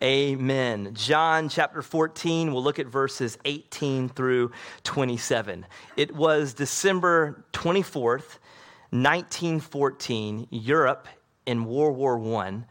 Amen. John chapter 14, we'll look at verses 18 through 27. It was December 24th, 1914, Europe in World War I,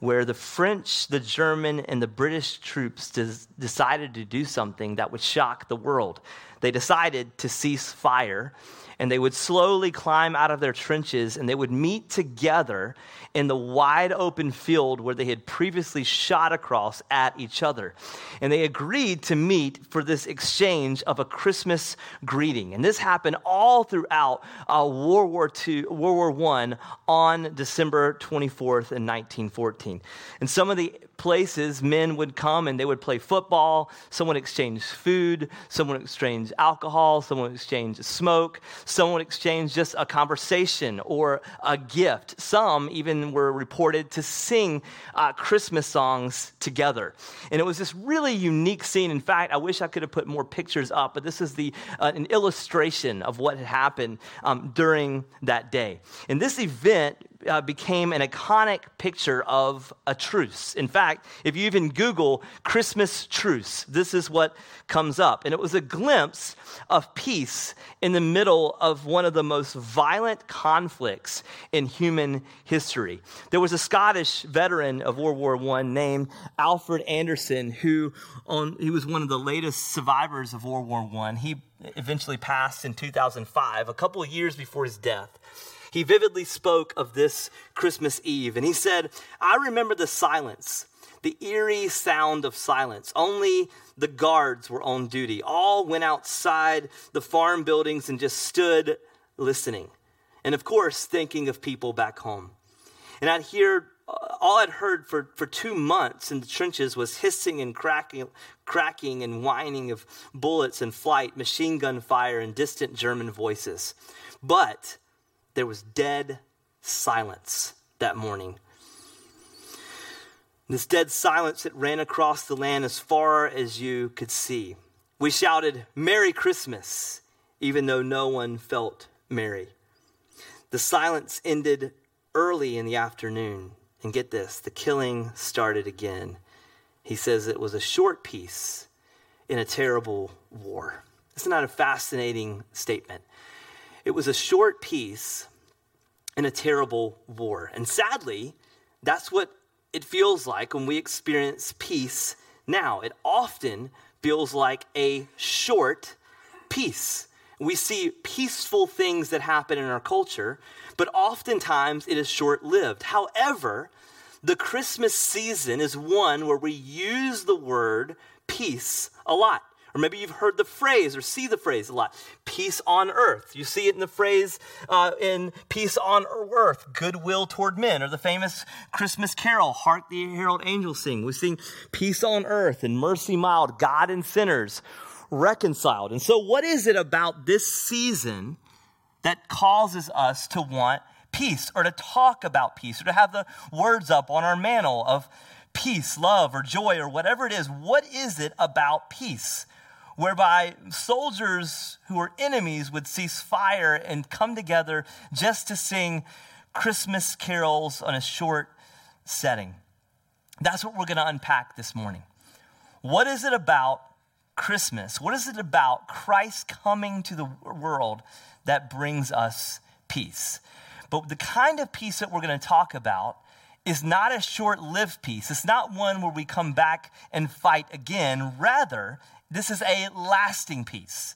where the French, the German, and the British troops des- decided to do something that would shock the world. They decided to cease fire and they would slowly climb out of their trenches and they would meet together in the wide open field where they had previously shot across at each other. And they agreed to meet for this exchange of a Christmas greeting. And this happened all throughout uh, World War II, World War I on December 24th in 1914. And some of the places, men would come and they would play football. Someone exchanged food. Someone exchanged alcohol. Someone exchanged smoke. Someone exchanged just a conversation or a gift. Some even were reported to sing uh, Christmas songs together. And it was this really unique scene. In fact, I wish I could have put more pictures up, but this is the, uh, an illustration of what had happened um, during that day. And this event uh, became an iconic picture of a truce. In fact, if you even Google Christmas truce, this is what comes up. And it was a glimpse of peace in the middle of one of the most violent conflicts in human history. There was a Scottish veteran of World War I named Alfred Anderson, who on, he was one of the latest survivors of World War I. He eventually passed in 2005, a couple of years before his death he vividly spoke of this Christmas Eve. And he said, I remember the silence, the eerie sound of silence. Only the guards were on duty. All went outside the farm buildings and just stood listening. And of course, thinking of people back home. And I'd hear uh, all I'd heard for, for two months in the trenches was hissing and cracking, cracking and whining of bullets in flight, machine gun fire, and distant German voices. But there was dead silence that morning. This dead silence, that ran across the land as far as you could see. We shouted, Merry Christmas, even though no one felt merry. The silence ended early in the afternoon. And get this the killing started again. He says it was a short peace in a terrible war. It's not a fascinating statement. It was a short peace in a terrible war. And sadly, that's what it feels like when we experience peace now. It often feels like a short peace. We see peaceful things that happen in our culture, but oftentimes it is short lived. However, the Christmas season is one where we use the word peace a lot. Or maybe you've heard the phrase or see the phrase a lot peace on earth. You see it in the phrase uh, in peace on earth, goodwill toward men, or the famous Christmas carol, Hark the Herald Angels Sing. We sing peace on earth and mercy mild, God and sinners reconciled. And so, what is it about this season that causes us to want peace or to talk about peace or to have the words up on our mantle of peace, love, or joy, or whatever it is? What is it about peace? Whereby soldiers who were enemies would cease fire and come together just to sing Christmas carols on a short setting. That's what we're going to unpack this morning. What is it about Christmas? What is it about Christ coming to the world that brings us peace? But the kind of peace that we're going to talk about is not a short lived peace. It's not one where we come back and fight again. Rather, this is a lasting peace.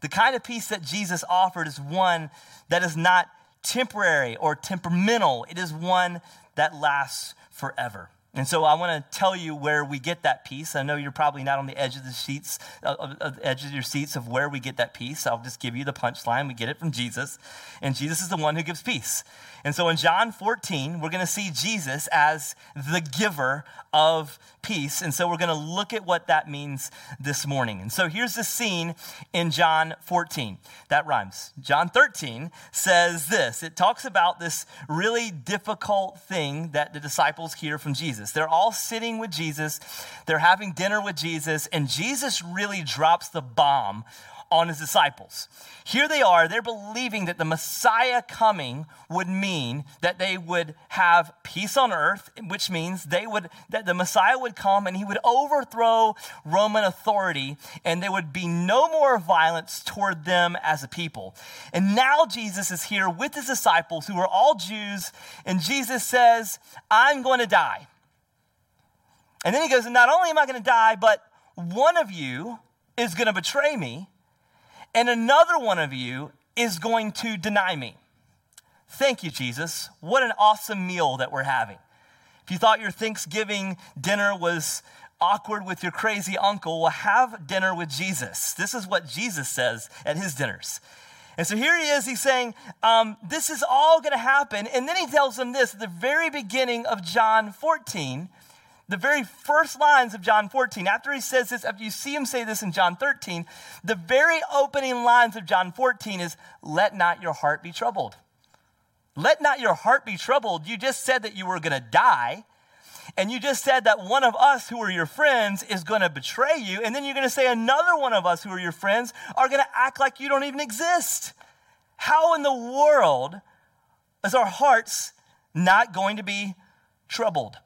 The kind of peace that Jesus offered is one that is not temporary or temperamental, it is one that lasts forever. And so I want to tell you where we get that peace. I know you're probably not on the edge of the seats, of, of, edge of your seats of where we get that peace. I'll just give you the punchline. We get it from Jesus, and Jesus is the one who gives peace. And so in John 14, we're going to see Jesus as the giver of peace. And so we're going to look at what that means this morning. And so here's the scene in John 14. That rhymes. John 13 says this it talks about this really difficult thing that the disciples hear from Jesus. They're all sitting with Jesus, they're having dinner with Jesus, and Jesus really drops the bomb on his disciples. Here they are, they're believing that the Messiah coming would mean that they would have peace on earth, which means they would that the Messiah would come and he would overthrow Roman authority and there would be no more violence toward them as a people. And now Jesus is here with his disciples who are all Jews and Jesus says, "I'm going to die." And then he goes, "Not only am I going to die, but one of you is going to betray me." and another one of you is going to deny me. Thank you, Jesus. What an awesome meal that we're having. If you thought your Thanksgiving dinner was awkward with your crazy uncle, well, have dinner with Jesus. This is what Jesus says at his dinners. And so here he is, he's saying, um, This is all going to happen. And then he tells them this at the very beginning of John 14 the very first lines of John 14, after he says this, after you see him say this in John 13, the very opening lines of John 14 is, Let not your heart be troubled. Let not your heart be troubled. You just said that you were going to die. And you just said that one of us who are your friends is going to betray you. And then you're going to say another one of us who are your friends are going to act like you don't even exist. How in the world is our hearts not going to be troubled?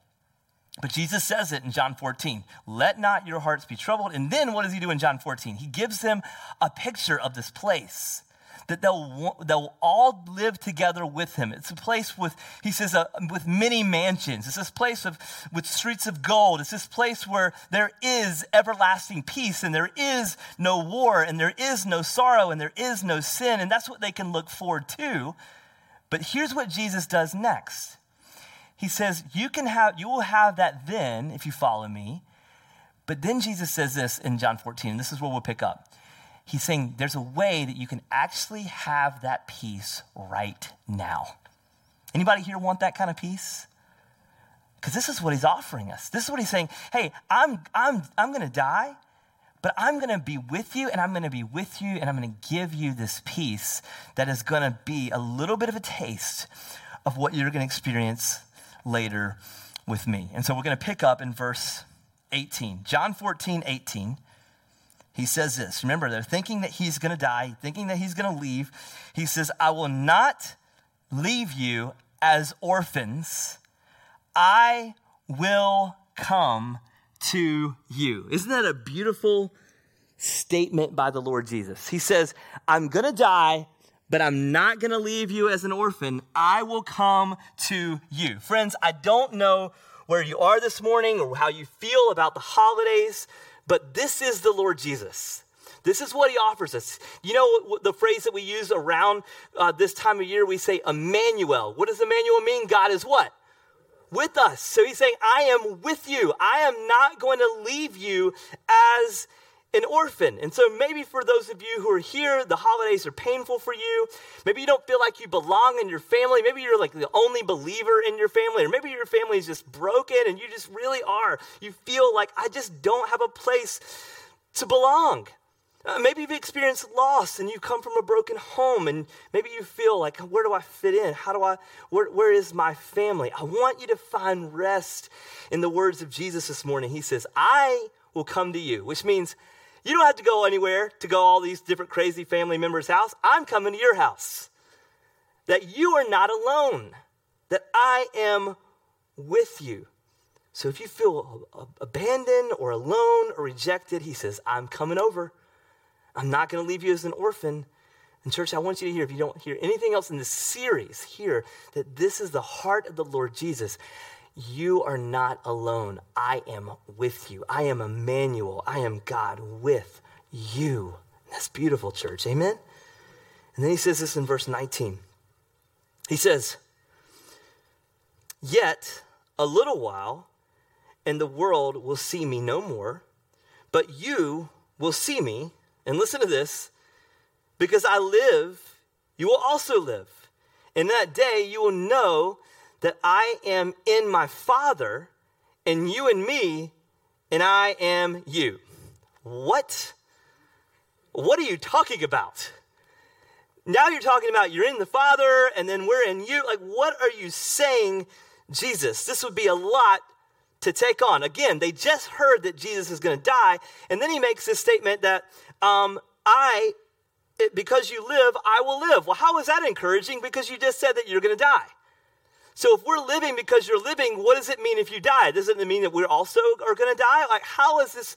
But Jesus says it in John 14 let not your hearts be troubled. And then what does he do in John 14? He gives them a picture of this place that they'll, they'll all live together with him. It's a place with, he says, uh, with many mansions. It's this place of, with streets of gold. It's this place where there is everlasting peace and there is no war and there is no sorrow and there is no sin. And that's what they can look forward to. But here's what Jesus does next he says, You can have, you will have that then if you follow me. But then Jesus says this in John 14, and this is where we'll pick up. He's saying there's a way that you can actually have that peace right now. Anybody here want that kind of peace? Because this is what he's offering us. This is what he's saying. Hey, I'm, I'm, I'm going to die, but I'm going to be with you, and I'm going to be with you, and I'm going to give you this peace that is going to be a little bit of a taste of what you're going to experience later with me. And so we're going to pick up in verse 18. John 14, 18. He says this. Remember, they're thinking that he's going to die, thinking that he's going to leave. He says, I will not leave you as orphans. I will come to you. Isn't that a beautiful statement by the Lord Jesus? He says, I'm going to die, but I'm not going to leave you as an orphan. I will come to you. Friends, I don't know where you are this morning or how you feel about the holidays, but this is the Lord Jesus. This is what he offers us. You know the phrase that we use around uh, this time of year? We say Emmanuel. What does Emmanuel mean? God is what? With us. So he's saying, I am with you. I am not going to leave you as an orphan. And so maybe for those of you who are here, the holidays are painful for you. Maybe you don't feel like you belong in your family. Maybe you're like the only believer in your family, or maybe your family is just broken and you just really are. You feel like, I just don't have a place to belong. Uh, maybe you've experienced loss and you come from a broken home and maybe you feel like, where do I fit in? How do I, where, where is my family? I want you to find rest in the words of Jesus this morning. He says, I will come to you, which means you don't have to go anywhere to go all these different crazy family members' house. I'm coming to your house. That you are not alone, that I am with you. So if you feel abandoned or alone or rejected, he says, I'm coming over. I'm not going to leave you as an orphan. And, church, I want you to hear, if you don't hear anything else in this series, hear that this is the heart of the Lord Jesus. You are not alone. I am with you. I am Emmanuel. I am God with you. That's beautiful, church. Amen? And then he says this in verse 19. He says, Yet a little while, and the world will see me no more, but you will see me. And listen to this because I live, you will also live. In that day, you will know that I am in my Father, and you and me, and I am you. What? What are you talking about? Now you're talking about you're in the Father, and then we're in you. Like, what are you saying, Jesus? This would be a lot to take on. Again, they just heard that Jesus is going to die, and then he makes this statement that um, I, because you live, I will live. Well, how is that encouraging? Because you just said that you're going to die. So if we're living because you're living, what does it mean if you die? Doesn't it mean that we're also are going to die? Like, how is this?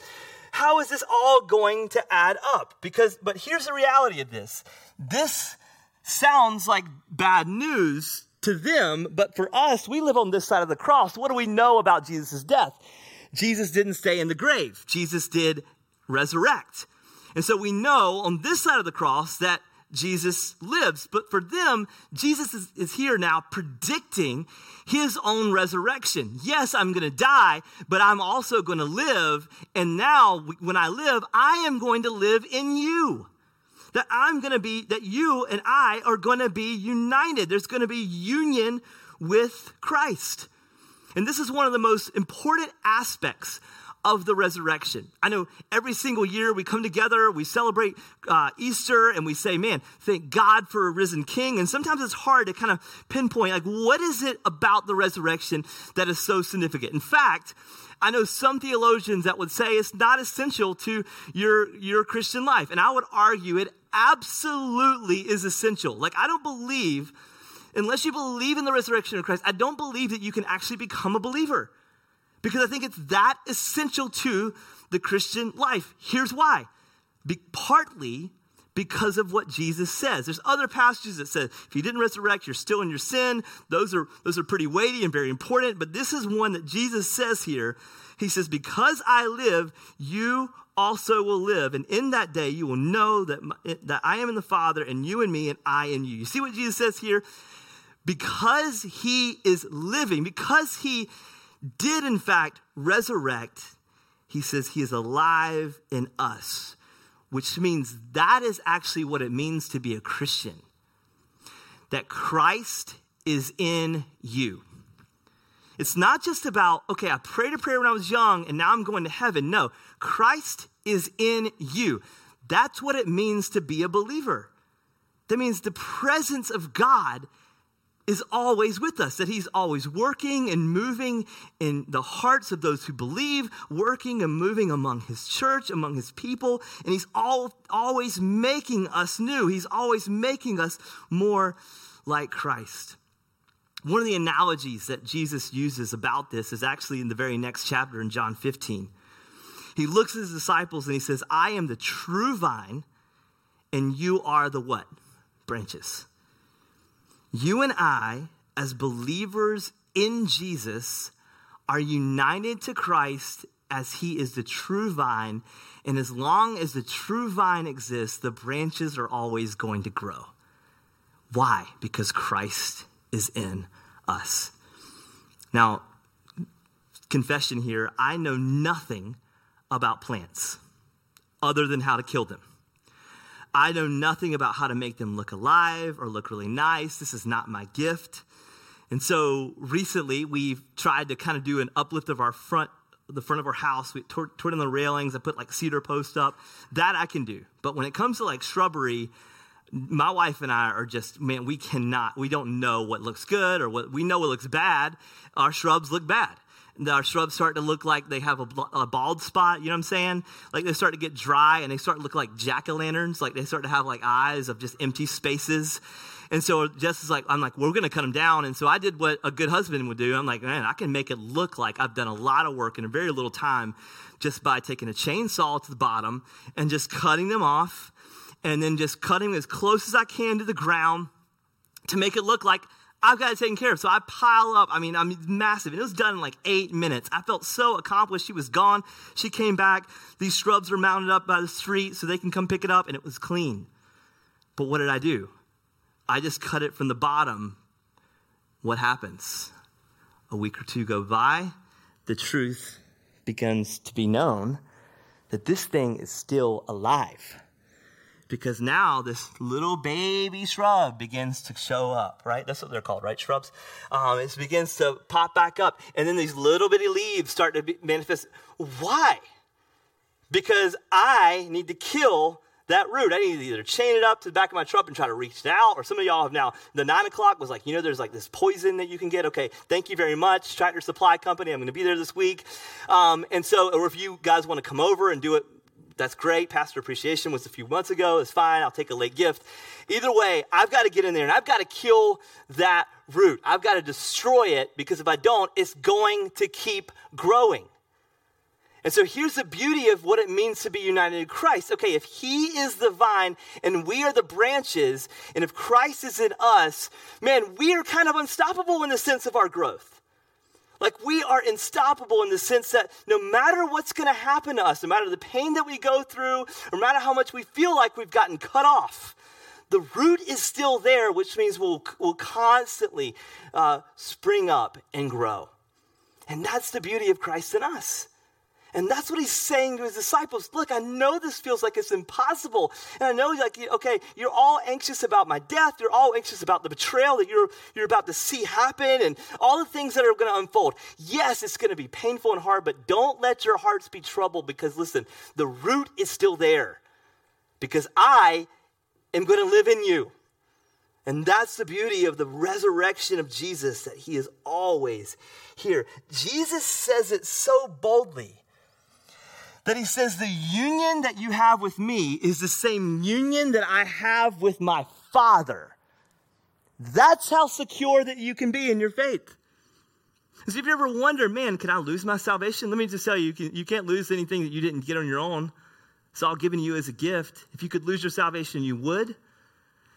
How is this all going to add up? Because, but here's the reality of this. This sounds like bad news to them, but for us, we live on this side of the cross. What do we know about Jesus' death? Jesus didn't stay in the grave. Jesus did resurrect. And so we know on this side of the cross that Jesus lives. But for them, Jesus is, is here now predicting his own resurrection. Yes, I'm going to die, but I'm also going to live. And now, when I live, I am going to live in you. That I'm going to be, that you and I are going to be united. There's going to be union with Christ. And this is one of the most important aspects of the resurrection. I know every single year we come together, we celebrate uh, Easter, and we say, man, thank God for a risen king. And sometimes it's hard to kind of pinpoint, like, what is it about the resurrection that is so significant? In fact, I know some theologians that would say it's not essential to your, your Christian life. And I would argue it absolutely is essential. Like, I don't believe, unless you believe in the resurrection of Christ, I don't believe that you can actually become a believer because I think it's that essential to the Christian life. Here's why. Be, partly because of what Jesus says. There's other passages that say if you didn't resurrect, you're still in your sin. Those are those are pretty weighty and very important, but this is one that Jesus says here. He says, "Because I live, you also will live, and in that day you will know that my, that I am in the Father, and you in me, and I in you." You see what Jesus says here? Because he is living, because he did in fact resurrect, he says he is alive in us, which means that is actually what it means to be a Christian. That Christ is in you. It's not just about, okay, I prayed a prayer when I was young and now I'm going to heaven. No, Christ is in you. That's what it means to be a believer. That means the presence of God is always with us, that he's always working and moving in the hearts of those who believe, working and moving among his church, among his people, and he's all, always making us new. He's always making us more like Christ. One of the analogies that Jesus uses about this is actually in the very next chapter in John 15. He looks at his disciples and he says, I am the true vine, and you are the what? Branches. You and I, as believers in Jesus, are united to Christ as he is the true vine. And as long as the true vine exists, the branches are always going to grow. Why? Because Christ is in us. Now, confession here I know nothing about plants other than how to kill them. I know nothing about how to make them look alive or look really nice. This is not my gift. And so recently we've tried to kind of do an uplift of our front, the front of our house. We tore, down the railings. I put like cedar posts up. That I can do. But when it comes to like shrubbery, my wife and I are just, man, we cannot, we don't know what looks good or what, we know what looks bad. Our shrubs look bad our shrubs start to look like they have a, a, bald spot, you know what I'm saying? Like they start to get dry and they start to look like jack o' lanterns, like they start to have like eyes of just empty spaces. And so Jess is like, I'm like, we're going to cut them down. And so I did what a good husband would do. I'm like, man, I can make it look like I've done a lot of work in a very little time just by taking a chainsaw to the bottom and just cutting them off and then just cutting as close as I can to the ground to make it look like I've got it taken care of. So I pile up. I mean, I'm massive. And it was done in like eight minutes. I felt so accomplished. She was gone. She came back. These shrubs were mounted up by the street so they can come pick it up, and it was clean. But what did I do? I just cut it from the bottom. What happens? A week or two go by. The truth begins to be known that this thing is still alive because now this little baby shrub begins to show up, right? That's what they're called, right? Shrubs. Um, it begins to pop back up, and then these little bitty leaves start to manifest. Why? Because I need to kill that root. I need to either chain it up to the back of my truck and try to reach it out, or some of y'all have now, the nine o'clock was like, you know, there's like this poison that you can get. Okay, thank you very much, Tractor Supply Company. I'm going to be there this week. Um, and so, or if you guys want to come over and do it that's great. Pastor appreciation was a few months ago. It's fine. I'll take a late gift. Either way, I've got to get in there and I've got to kill that root. I've got to destroy it because if I don't, it's going to keep growing. And so here's the beauty of what it means to be united in Christ. Okay, if He is the vine and we are the branches, and if Christ is in us, man, we are kind of unstoppable in the sense of our growth. Like we are unstoppable in the sense that no matter what's going to happen to us, no matter the pain that we go through, no matter how much we feel like we've gotten cut off, the root is still there, which means we'll, we'll constantly uh, spring up and grow. And that's the beauty of Christ in us. And that's what he's saying to his disciples. Look, I know this feels like it's impossible. And I know, like, okay, you're all anxious about my death. You're all anxious about the betrayal that you're, you're about to see happen and all the things that are going to unfold. Yes, it's going to be painful and hard, but don't let your hearts be troubled because, listen, the root is still there because I am going to live in you. And that's the beauty of the resurrection of Jesus, that he is always here. Jesus says it so boldly that he says, The union that you have with me is the same union that I have with my Father. That's how secure that you can be in your faith. So if you ever wonder, man, can I lose my salvation? Let me just tell you, you, can, you can't lose anything that you didn't get on your own. It's all given to you as a gift. If you could lose your salvation, you would.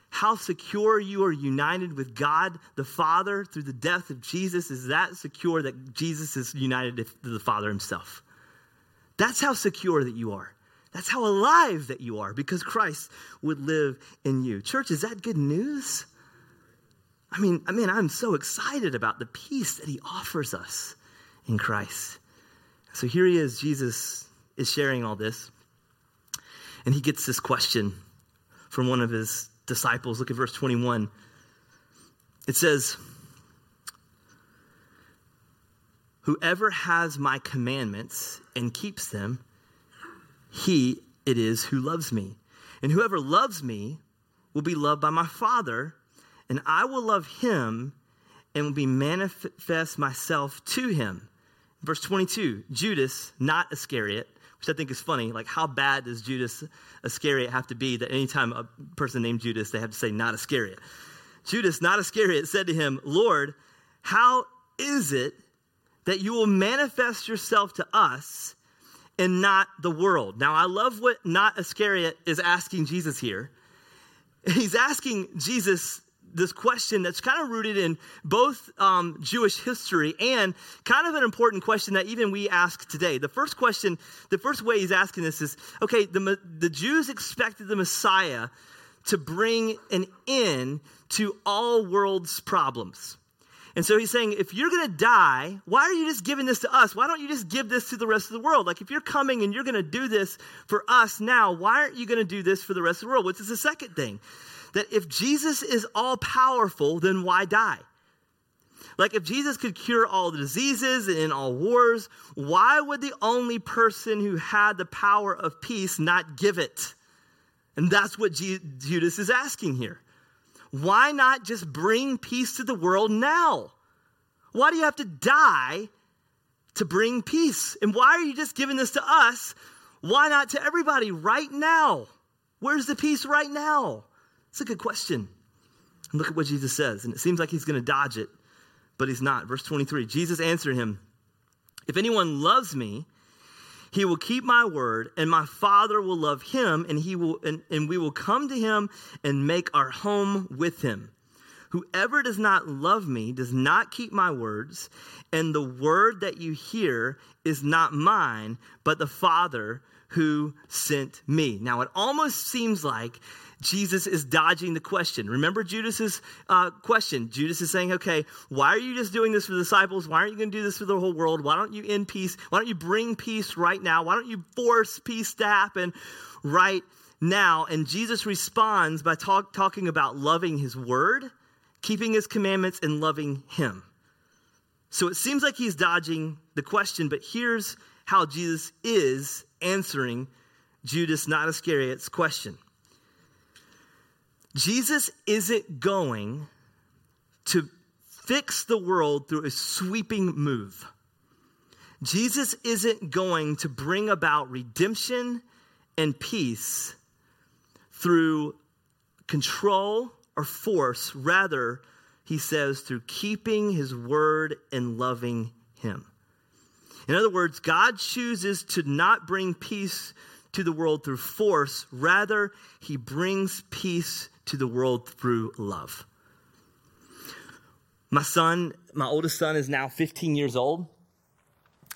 How secure you are united with God the Father through the death of Jesus is that secure that Jesus is united to the Father himself. That's how secure that you are. That's how alive that you are because Christ would live in you. Church, is that good news? I mean, I mean, I'm so excited about the peace that he offers us in Christ. So here he is, Jesus is sharing all this. And he gets this question from one of his disciples. Look at verse 21. It says, Whoever has my commandments and keeps them, he it is who loves me. And whoever loves me will be loved by my Father, and I will love him and will be manifest myself to him. Verse 22 Judas, not Iscariot, which I think is funny. Like, how bad does Judas Iscariot have to be that anytime a person named Judas, they have to say, not Iscariot? Judas, not Iscariot, said to him, Lord, how is it that you will manifest yourself to us and not the world? Now, I love what not Iscariot is asking Jesus here. He's asking Jesus this question that's kind of rooted in both um, Jewish history and kind of an important question that even we ask today. The first question, the first way he's asking this is okay, the, the Jews expected the Messiah to bring an end to all world's problems. And so he's saying, if you're going to die, why are you just giving this to us? Why don't you just give this to the rest of the world? Like, if you're coming and you're going to do this for us now, why aren't you going to do this for the rest of the world? Which is the second thing that if Jesus is all powerful, then why die? Like, if Jesus could cure all the diseases and all wars, why would the only person who had the power of peace not give it? And that's what Judas is asking here. Why not just bring peace to the world now? Why do you have to die to bring peace? And why are you just giving this to us? Why not to everybody right now? Where's the peace right now? It's a good question. And look at what Jesus says. And it seems like he's going to dodge it, but he's not. Verse 23 Jesus answered him, If anyone loves me, he will keep my word, and my Father will love him, and, he will, and, and we will come to him and make our home with him. Whoever does not love me does not keep my words, and the word that you hear is not mine, but the Father who sent me. Now, it almost seems like Jesus is dodging the question. Remember Judas's uh, question. Judas is saying, okay, why are you just doing this for the disciples? Why aren't you going to do this for the whole world? Why don't you end peace? Why don't you bring peace right now? Why don't you force peace to happen right now? And Jesus responds by talk, talking about loving his word, keeping his commandments, and loving him. So it seems like he's dodging the question, but here's how Jesus is answering Judas, not Iscariot's question. Jesus isn't going to fix the world through a sweeping move. Jesus isn't going to bring about redemption and peace through control or force. Rather, he says, through keeping his word and loving him. In other words, God chooses to not bring peace to the world through force. Rather, he brings peace to the world through love. My son, my oldest son, is now 15 years old.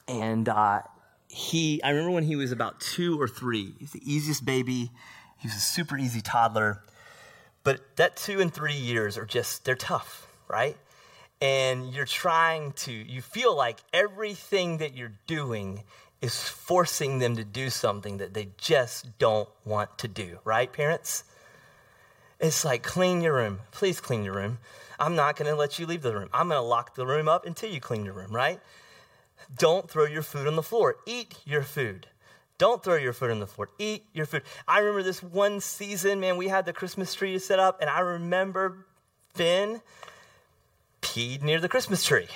And uh, he, I remember when he was about two or three, he's the easiest baby. He was a super easy toddler. But that two and three years are just, they're tough, right? And you're trying to, you feel like everything that you're doing is forcing them to do something that they just don't want to do, right, parents? It's like, clean your room. Please clean your room. I'm not going to let you leave the room. I'm going to lock the room up until you clean your room, right? Don't throw your food on the floor. Eat your food. Don't throw your food on the floor. Eat your food. I remember this one season, man, we had the Christmas tree set up, and I remember Finn peed near the Christmas tree.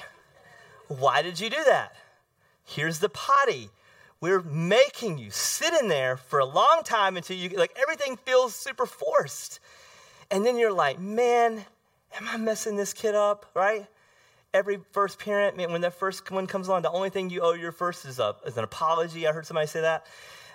Why did you do that? Here's the potty. We're making you sit in there for a long time until you, like, everything feels super forced. And then you're like, man, am I messing this kid up, right? Every first parent, man, when that first one comes on, the only thing you owe your first is, a, is an apology. I heard somebody say that.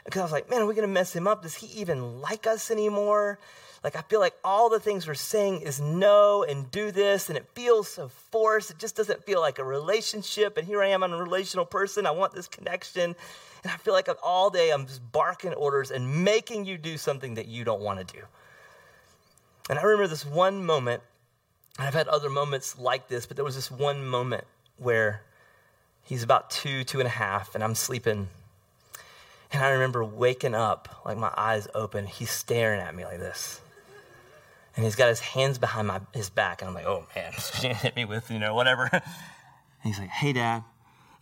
Because I was like, man, are we going to mess him up? Does he even like us anymore? Like, I feel like all the things we're saying is no and do this, and it feels so forced. It just doesn't feel like a relationship. And here I am, I'm a relational person. I want this connection. And I feel like all day I'm just barking orders and making you do something that you don't want to do. And I remember this one moment, and I've had other moments like this, but there was this one moment where he's about two, two and a half, and I'm sleeping. And I remember waking up, like my eyes open. He's staring at me like this and he's got his hands behind my, his back. And I'm like, oh man, gonna hit me with, you know, whatever. And he's like, hey, dad.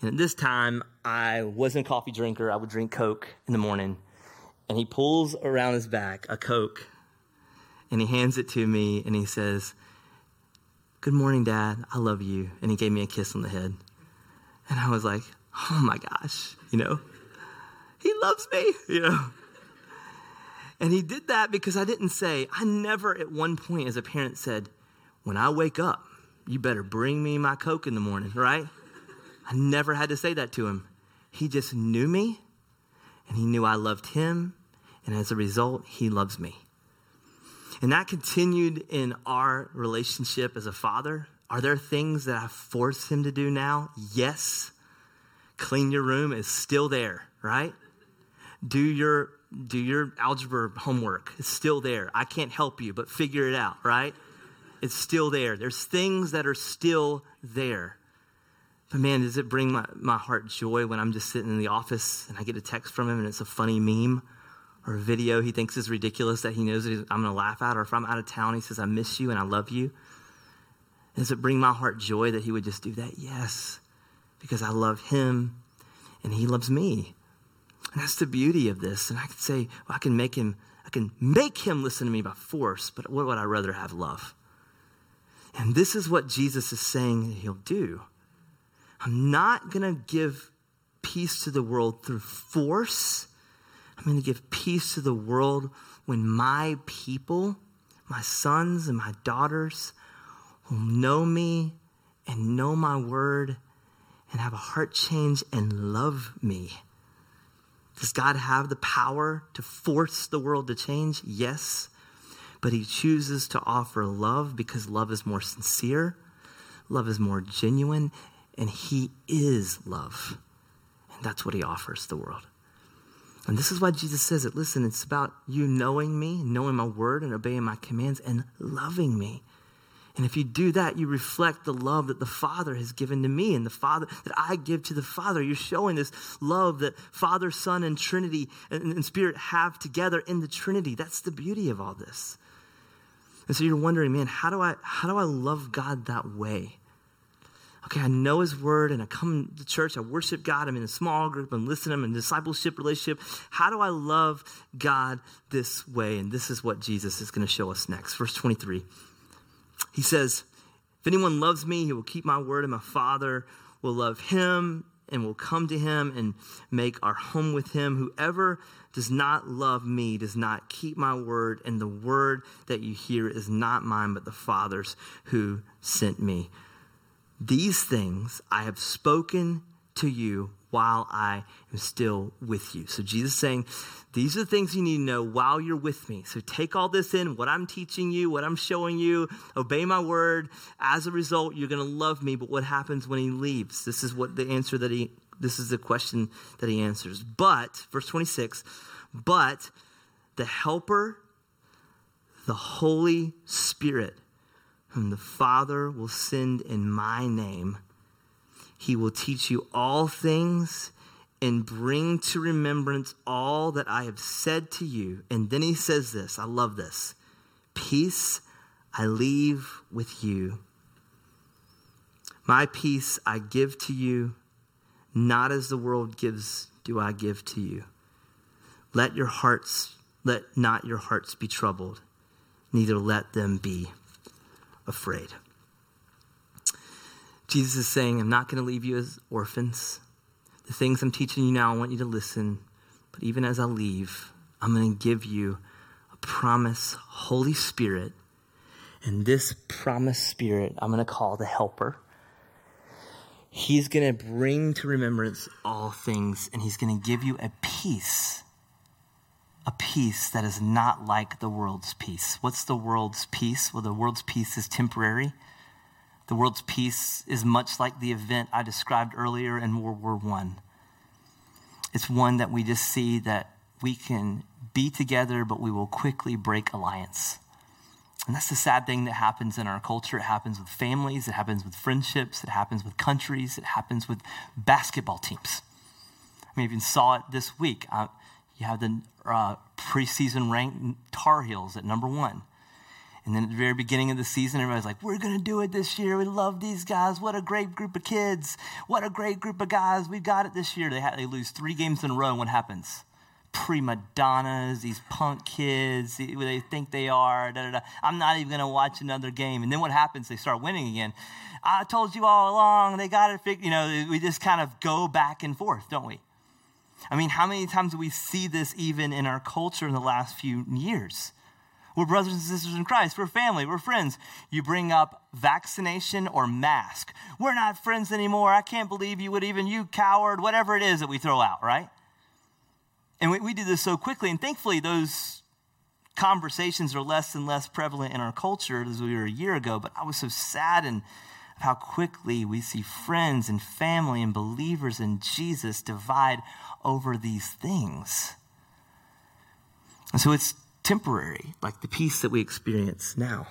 And at this time, I wasn't a coffee drinker. I would drink Coke in the morning. And he pulls around his back a Coke and he hands it to me and he says, Good morning, Dad. I love you. And he gave me a kiss on the head. And I was like, Oh my gosh, you know, he loves me, you know. And he did that because I didn't say, I never at one point as a parent said, when I wake up, you better bring me my Coke in the morning, right? I never had to say that to him. He just knew me and he knew I loved him. And as a result, he loves me. And that continued in our relationship as a father. Are there things that I force him to do now? Yes. Clean your room is still there, right? Do your do your algebra homework. It's still there. I can't help you, but figure it out, right? It's still there. There's things that are still there. But man, does it bring my, my heart joy when I'm just sitting in the office and I get a text from him and it's a funny meme or a video he thinks is ridiculous that he knows that I'm going to laugh at, or if I'm out of town, he says, I miss you and I love you. Does it bring my heart joy that he would just do that? Yes, because I love him and he loves me. And that's the beauty of this. And I could say, well, I can make him, I can make him listen to me by force, but what would I rather have love? And this is what Jesus is saying he'll do. I'm not going to give peace to the world through force. I'm going to give peace to the world when my people, my sons and my daughters, will know me and know my word and have a heart change and love me. Does God have the power to force the world to change? Yes. But he chooses to offer love because love is more sincere, love is more genuine, and he is love. And that's what he offers the world. And this is why Jesus says it. Listen, it's about you knowing me, knowing my word, and obeying my commands, and loving me. And if you do that, you reflect the love that the Father has given to me and the Father that I give to the Father. You're showing this love that Father, Son, and Trinity and, and Spirit have together in the Trinity. That's the beauty of all this. And so you're wondering, man, how do I how do I love God that way? Okay, I know His Word, and I come to church. I worship God. I'm in a small group. I'm listening. I'm in discipleship relationship. How do I love God this way? And this is what Jesus is going to show us next. Verse 23. He says, If anyone loves me, he will keep my word, and my Father will love him, and will come to him and make our home with him. Whoever does not love me does not keep my word, and the word that you hear is not mine, but the Father's who sent me. These things I have spoken to you while I am still with you. So Jesus saying, these are the things you need to know while you're with me. So take all this in, what I'm teaching you, what I'm showing you, obey my word. As a result, you're going to love me. But what happens when he leaves? This is what the answer that he, this is the question that he answers. But, verse 26, but the helper, the Holy Spirit, whom the Father will send in my name, he will teach you all things and bring to remembrance all that I have said to you. And then he says this I love this Peace I leave with you. My peace I give to you, not as the world gives, do I give to you. Let your hearts, let not your hearts be troubled, neither let them be afraid. Jesus is saying, I'm not going to leave you as orphans. The things I'm teaching you now, I want you to listen. But even as I leave, I'm going to give you a promise, Holy Spirit. And this promised Spirit, I'm going to call the Helper. He's going to bring to remembrance all things, and He's going to give you a peace. A peace that is not like the world's peace. What's the world's peace? Well, the world's peace is temporary. The world's peace is much like the event I described earlier in World War I. It's one that we just see that we can be together, but we will quickly break alliance. And that's the sad thing that happens in our culture. It happens with families, it happens with friendships, it happens with countries, it happens with basketball teams. I mean, even saw it this week. Uh, you have the uh, preseason ranked Tar Heels at number one. And then at the very beginning of the season, everybody's like, we're going to do it this year. We love these guys. What a great group of kids. What a great group of guys. We've got it this year. They, ha- they lose three games in a row, and what happens? Prima donnas, these punk kids, they think they are. Da, da, da. I'm not even going to watch another game. And then what happens? They start winning again. I told you all along, they got it. You know, we just kind of go back and forth, don't we? I mean, how many times do we see this even in our culture in the last few years? We're brothers and sisters in Christ. We're family. We're friends. You bring up vaccination or mask. We're not friends anymore. I can't believe you would even, you coward, whatever it is that we throw out, right? And we, we do this so quickly. And thankfully, those conversations are less and less prevalent in our culture as we were a year ago. But I was so saddened of how quickly we see friends and family and believers in Jesus divide over these things. And so it's temporary, like the peace that we experience now.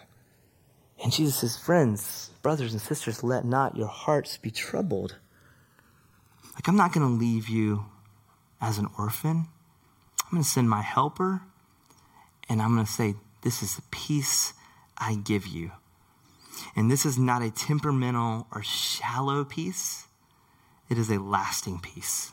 And Jesus says, Friends, brothers and sisters, let not your hearts be troubled. Like, I'm not going to leave you as an orphan. I'm going to send my helper, and I'm going to say, This is the peace I give you. And this is not a temperamental or shallow peace, it is a lasting peace.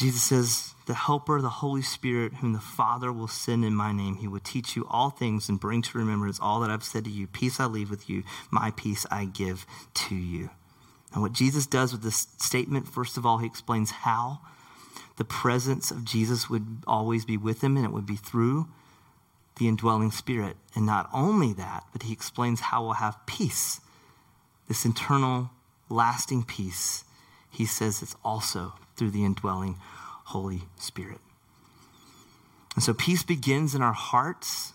Jesus says, The Helper, the Holy Spirit, whom the Father will send in my name, he will teach you all things and bring to remembrance all that I've said to you. Peace I leave with you, my peace I give to you. And what Jesus does with this statement, first of all, he explains how the presence of Jesus would always be with him, and it would be through the indwelling spirit. And not only that, but he explains how we'll have peace, this internal, lasting peace. He says it's also through the indwelling Holy Spirit. And so peace begins in our hearts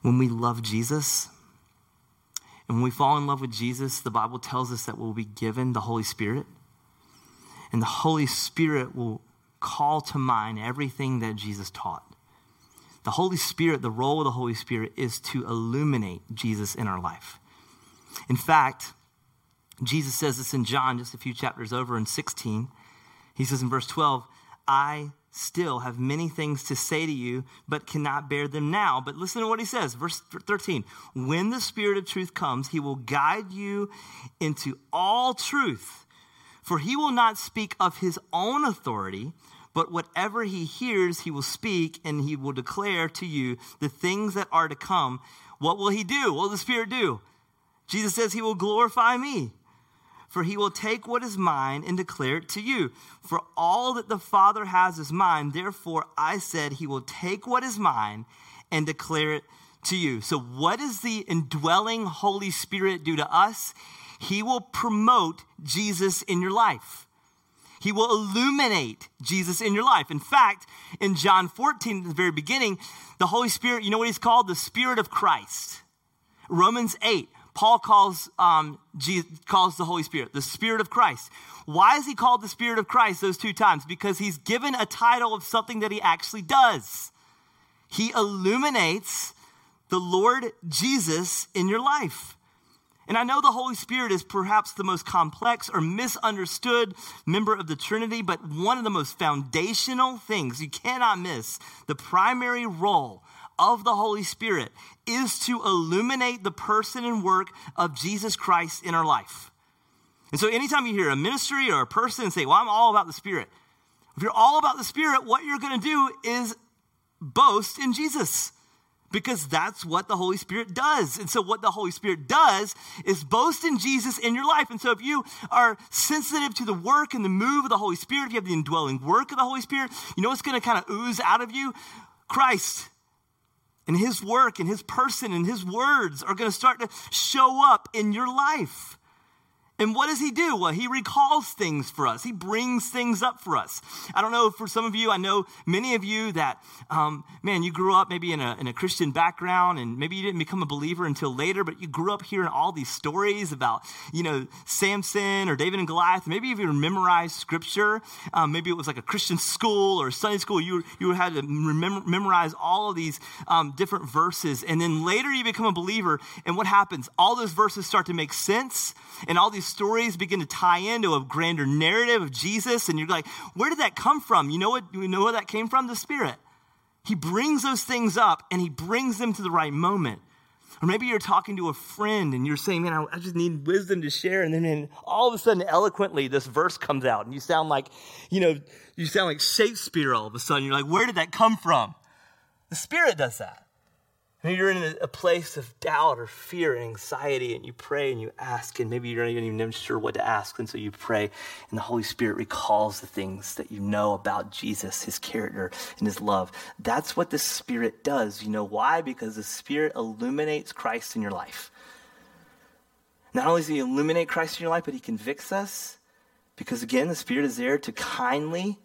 when we love Jesus. And when we fall in love with Jesus, the Bible tells us that we'll be given the Holy Spirit. And the Holy Spirit will call to mind everything that Jesus taught. The Holy Spirit, the role of the Holy Spirit is to illuminate Jesus in our life. In fact, Jesus says this in John, just a few chapters over in 16. He says in verse 12, I still have many things to say to you, but cannot bear them now. But listen to what he says, verse 13. When the Spirit of truth comes, he will guide you into all truth, for he will not speak of his own authority, but whatever he hears, he will speak, and he will declare to you the things that are to come. What will he do? What will the Spirit do? Jesus says he will glorify me for he will take what is mine and declare it to you. For all that the Father has is mine. Therefore, I said, He will take what is mine and declare it to you. So, what does the indwelling Holy Spirit do to us? He will promote Jesus in your life. He will illuminate Jesus in your life. In fact, in John 14, at the very beginning, the Holy Spirit, you know what he's called? The Spirit of Christ. Romans 8, Paul calls, um, Jesus, calls the Holy Spirit the Spirit of Christ. Why is he called the Spirit of Christ those two times? Because he's given a title of something that he actually does. He illuminates the Lord Jesus in your life. And I know the Holy Spirit is perhaps the most complex or misunderstood member of the Trinity, but one of the most foundational things you cannot miss the primary role of the Holy Spirit is to illuminate the person and work of Jesus Christ in our life. And so, anytime you hear a ministry or a person say, Well, I'm all about the Spirit, if you're all about the Spirit, what you're going to do is boast in Jesus because that's what the Holy Spirit does. And so, what the Holy Spirit does is boast in Jesus in your life. And so, if you are sensitive to the work and the move of the Holy Spirit, if you have the indwelling work of the Holy Spirit, you know what's going to kind of ooze out of you? Christ. And his work and his person and his words are going to start to show up in your life. And what does he do? Well, he recalls things for us. He brings things up for us. I don't know for some of you, I know many of you that, um, man, you grew up maybe in a, in a Christian background and maybe you didn't become a believer until later, but you grew up hearing all these stories about, you know, Samson or David and Goliath. Maybe you even memorized scripture. Um, maybe it was like a Christian school or Sunday school. You, you had to memorize all of these um, different verses. And then later you become a believer. And what happens? All those verses start to make sense and all these stories begin to tie into a grander narrative of Jesus, and you're like, where did that come from? You know what? You know where that came from? The Spirit. He brings those things up and he brings them to the right moment. Or maybe you're talking to a friend and you're saying, man, I, just need wisdom to share. And then all of a sudden, eloquently, this verse comes out and you sound like, you know, you sound like Shakespeare all of a sudden. You're like, where did that come from? The Spirit does that. Maybe you're in a place of doubt or fear and anxiety, and you pray and you ask, and maybe you're not even sure what to ask, and so you pray, and the Holy Spirit recalls the things that you know about Jesus, his character, and his love. That's what the Spirit does. You know why? Because the Spirit illuminates Christ in your life. Not only does he illuminate Christ in your life, but he convicts us, because again, the Spirit is there to kindly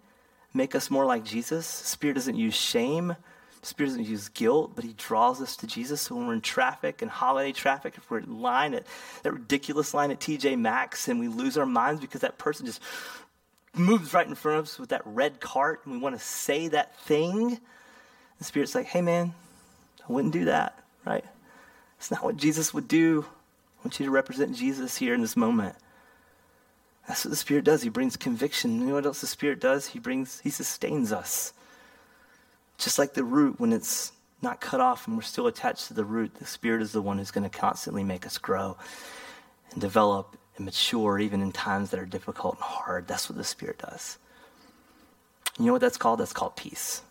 make us more like Jesus. The Spirit doesn't use shame Spirit doesn't use guilt, but he draws us to Jesus. So when we're in traffic and holiday traffic, if we're in line at that ridiculous line at TJ Maxx and we lose our minds because that person just moves right in front of us with that red cart and we want to say that thing, the Spirit's like, hey man, I wouldn't do that, right? It's not what Jesus would do. I want you to represent Jesus here in this moment. That's what the Spirit does. He brings conviction. You know what else the Spirit does? He brings, he sustains us. Just like the root, when it's not cut off and we're still attached to the root, the Spirit is the one who's going to constantly make us grow and develop and mature, even in times that are difficult and hard. That's what the Spirit does. You know what that's called? That's called peace.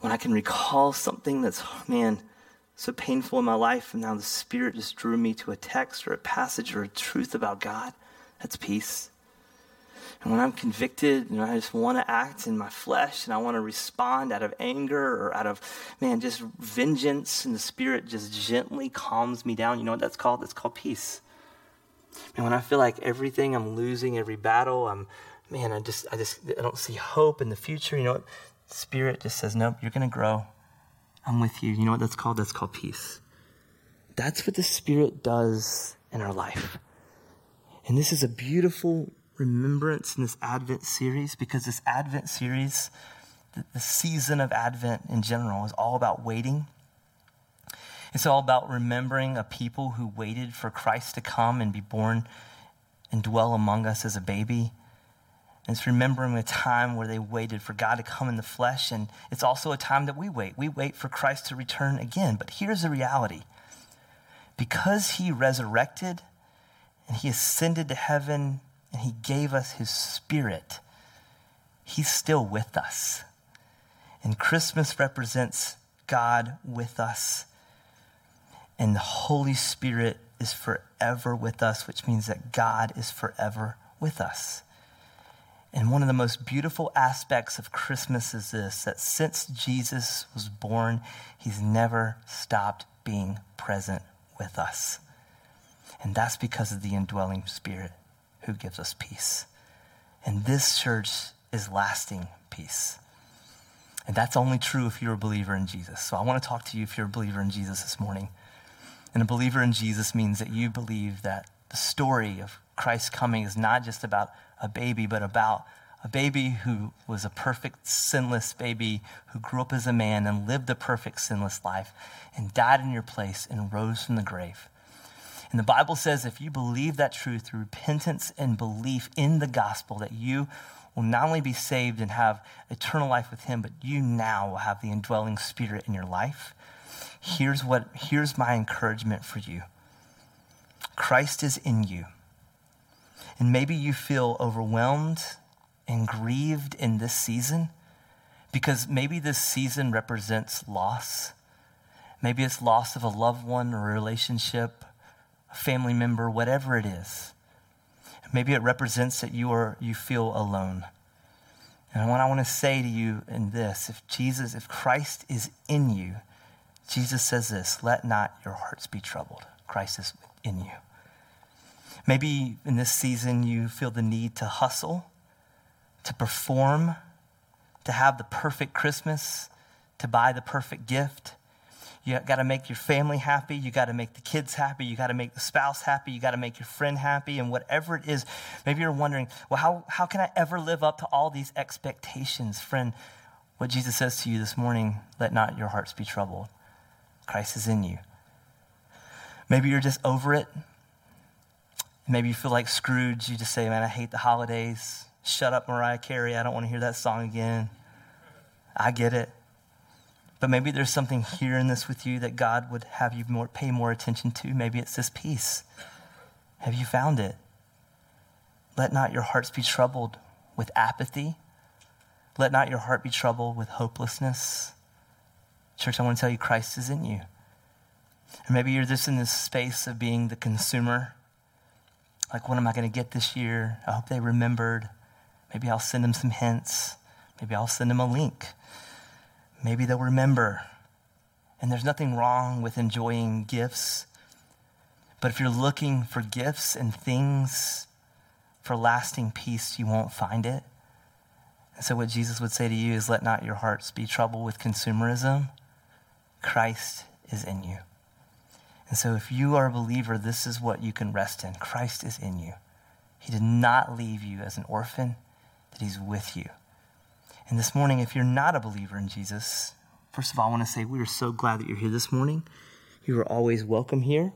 When I can recall something that's, man, so painful in my life, and now the Spirit just drew me to a text or a passage or a truth about God, that's peace. And when I'm convicted and I just want to act in my flesh and I want to respond out of anger or out of, man, just vengeance, and the Spirit just gently calms me down, you know what that's called? That's called peace. And when I feel like everything, I'm losing every battle, I'm, man, I just, I just, I don't see hope in the future, you know what? Spirit just says, nope, you're going to grow. I'm with you. You know what that's called? That's called peace. That's what the Spirit does in our life. And this is a beautiful remembrance in this Advent series because this Advent series, the, season of Advent in general, is all about waiting. It's all about remembering a people who waited for Christ to come and be born and dwell among us as a baby. And it's remembering a time where they waited for God to come in the flesh. And it's also a time that we wait. We wait for Christ to return again. But here's the reality because he resurrected and he ascended to heaven and He gave us His Spirit, He's still with us. And Christmas represents God with us. And the Holy Spirit is forever with us, which means that God is forever with us. And one of the most beautiful aspects of Christmas is this that since Jesus was born, he's never stopped being present with us. And that's because of the indwelling spirit who gives us peace. And this church is lasting peace. And that's only true if you're a believer in Jesus. So I want to talk to you if you're a believer in Jesus this morning. And a believer in Jesus means that you believe that the story of Christ's coming is not just about a baby, but about a baby who was a perfect, sinless baby who grew up as a man and lived a perfect, sinless life and died in your place and rose from the grave. And the Bible says if you believe that truth through repentance and belief in the gospel, that you will not only be saved and have eternal life with him, but you now will have the indwelling spirit in your life. Here's what here's my encouragement for you. Christ is in you. And maybe you feel overwhelmed and grieved in this season because maybe this season represents loss. Maybe it's loss of a loved one or a relationship, family member, whatever it is. Maybe it represents that you are you feel alone. And what I want to say to you in this, if Jesus, if Christ is in you, Jesus says this, let not your hearts be troubled. Christ is in you. Maybe in this season you feel the need to hustle, to perform, to have the perfect Christmas, to buy the perfect gift. You got to make your family happy. You got to make the kids happy. You got to make the spouse happy. You got to make your friend happy. And whatever it is, maybe you're wondering, well, how, how can I ever live up to all these expectations? Friend, what Jesus says to you this morning, let not your hearts be troubled. Christ is in you. Maybe you're just over it. Maybe you feel like Scrooge. You just say, man, I hate the holidays. Shut up, Mariah Carey. I don't want to hear that song again. I get it. But maybe there's something here in this with you that God would have you more, pay more attention to. Maybe it's this peace. Have you found it? Let not your hearts be troubled with apathy. Let not your heart be troubled with hopelessness. Church, I want to tell you, Christ is in you. And maybe you're just in this space of being the consumer. Like, what am I going to get this year? I hope they remembered. Maybe I'll send them some hints. Maybe I'll send them a link. Maybe they'll remember. And there's nothing wrong with enjoying gifts. But if you're looking for gifts and things for lasting peace, you won't find it. And so, what Jesus would say to you is let not your hearts be troubled with consumerism. Christ is in you. And so, if you are a believer, this is what you can rest in Christ is in you. He did not leave you as an orphan, that He's with you. And this morning, if you're not a believer in Jesus, first of all, I want to say we are so glad that you're here this morning. You are always welcome here.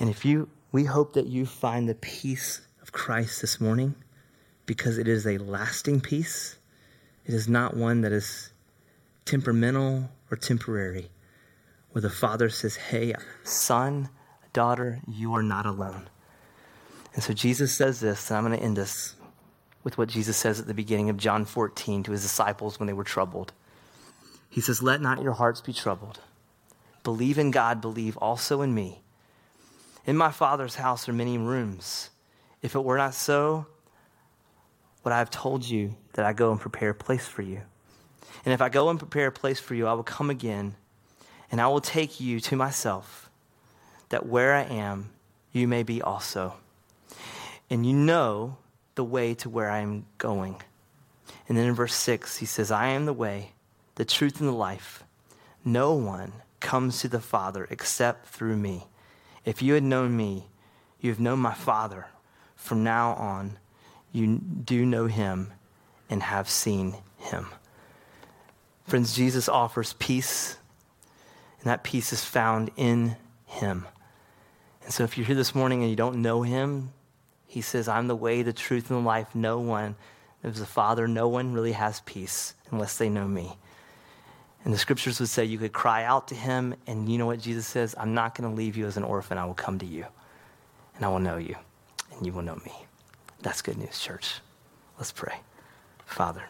And if you, we hope that you find the peace of Christ this morning because it is a lasting peace. It is not one that is temperamental or temporary, where the Father says, Hey, son, daughter, you are not alone. And so Jesus says this, and I'm going to end this with what Jesus says at the beginning of John 14 to his disciples when they were troubled. He says, Let not your hearts be troubled. Believe in God, believe also in me. In my Father's house are many rooms. If it were not so, would I have told you that I go and prepare a place for you? And if I go and prepare a place for you, I will come again, and I will take you to myself, that where I am, you may be also. And you know the way to where I am going. And then in verse 6, he says, I am the way, the truth, and the life. No one comes to the Father except through me. If you had known me, you have known my Father. From now on, you do know him and have seen him. Friends, Jesus offers peace, and that peace is found in him. And so if you're here this morning and you don't know him, he says, I'm the way, the truth, and the life. No one, as the Father, no one really has peace unless they know me. And the scriptures would say you could cry out to him, and you know what Jesus says? I'm not going to leave you as an orphan. I will come to you, and I will know you, and you will know me. That's good news, church. Let's pray. Father.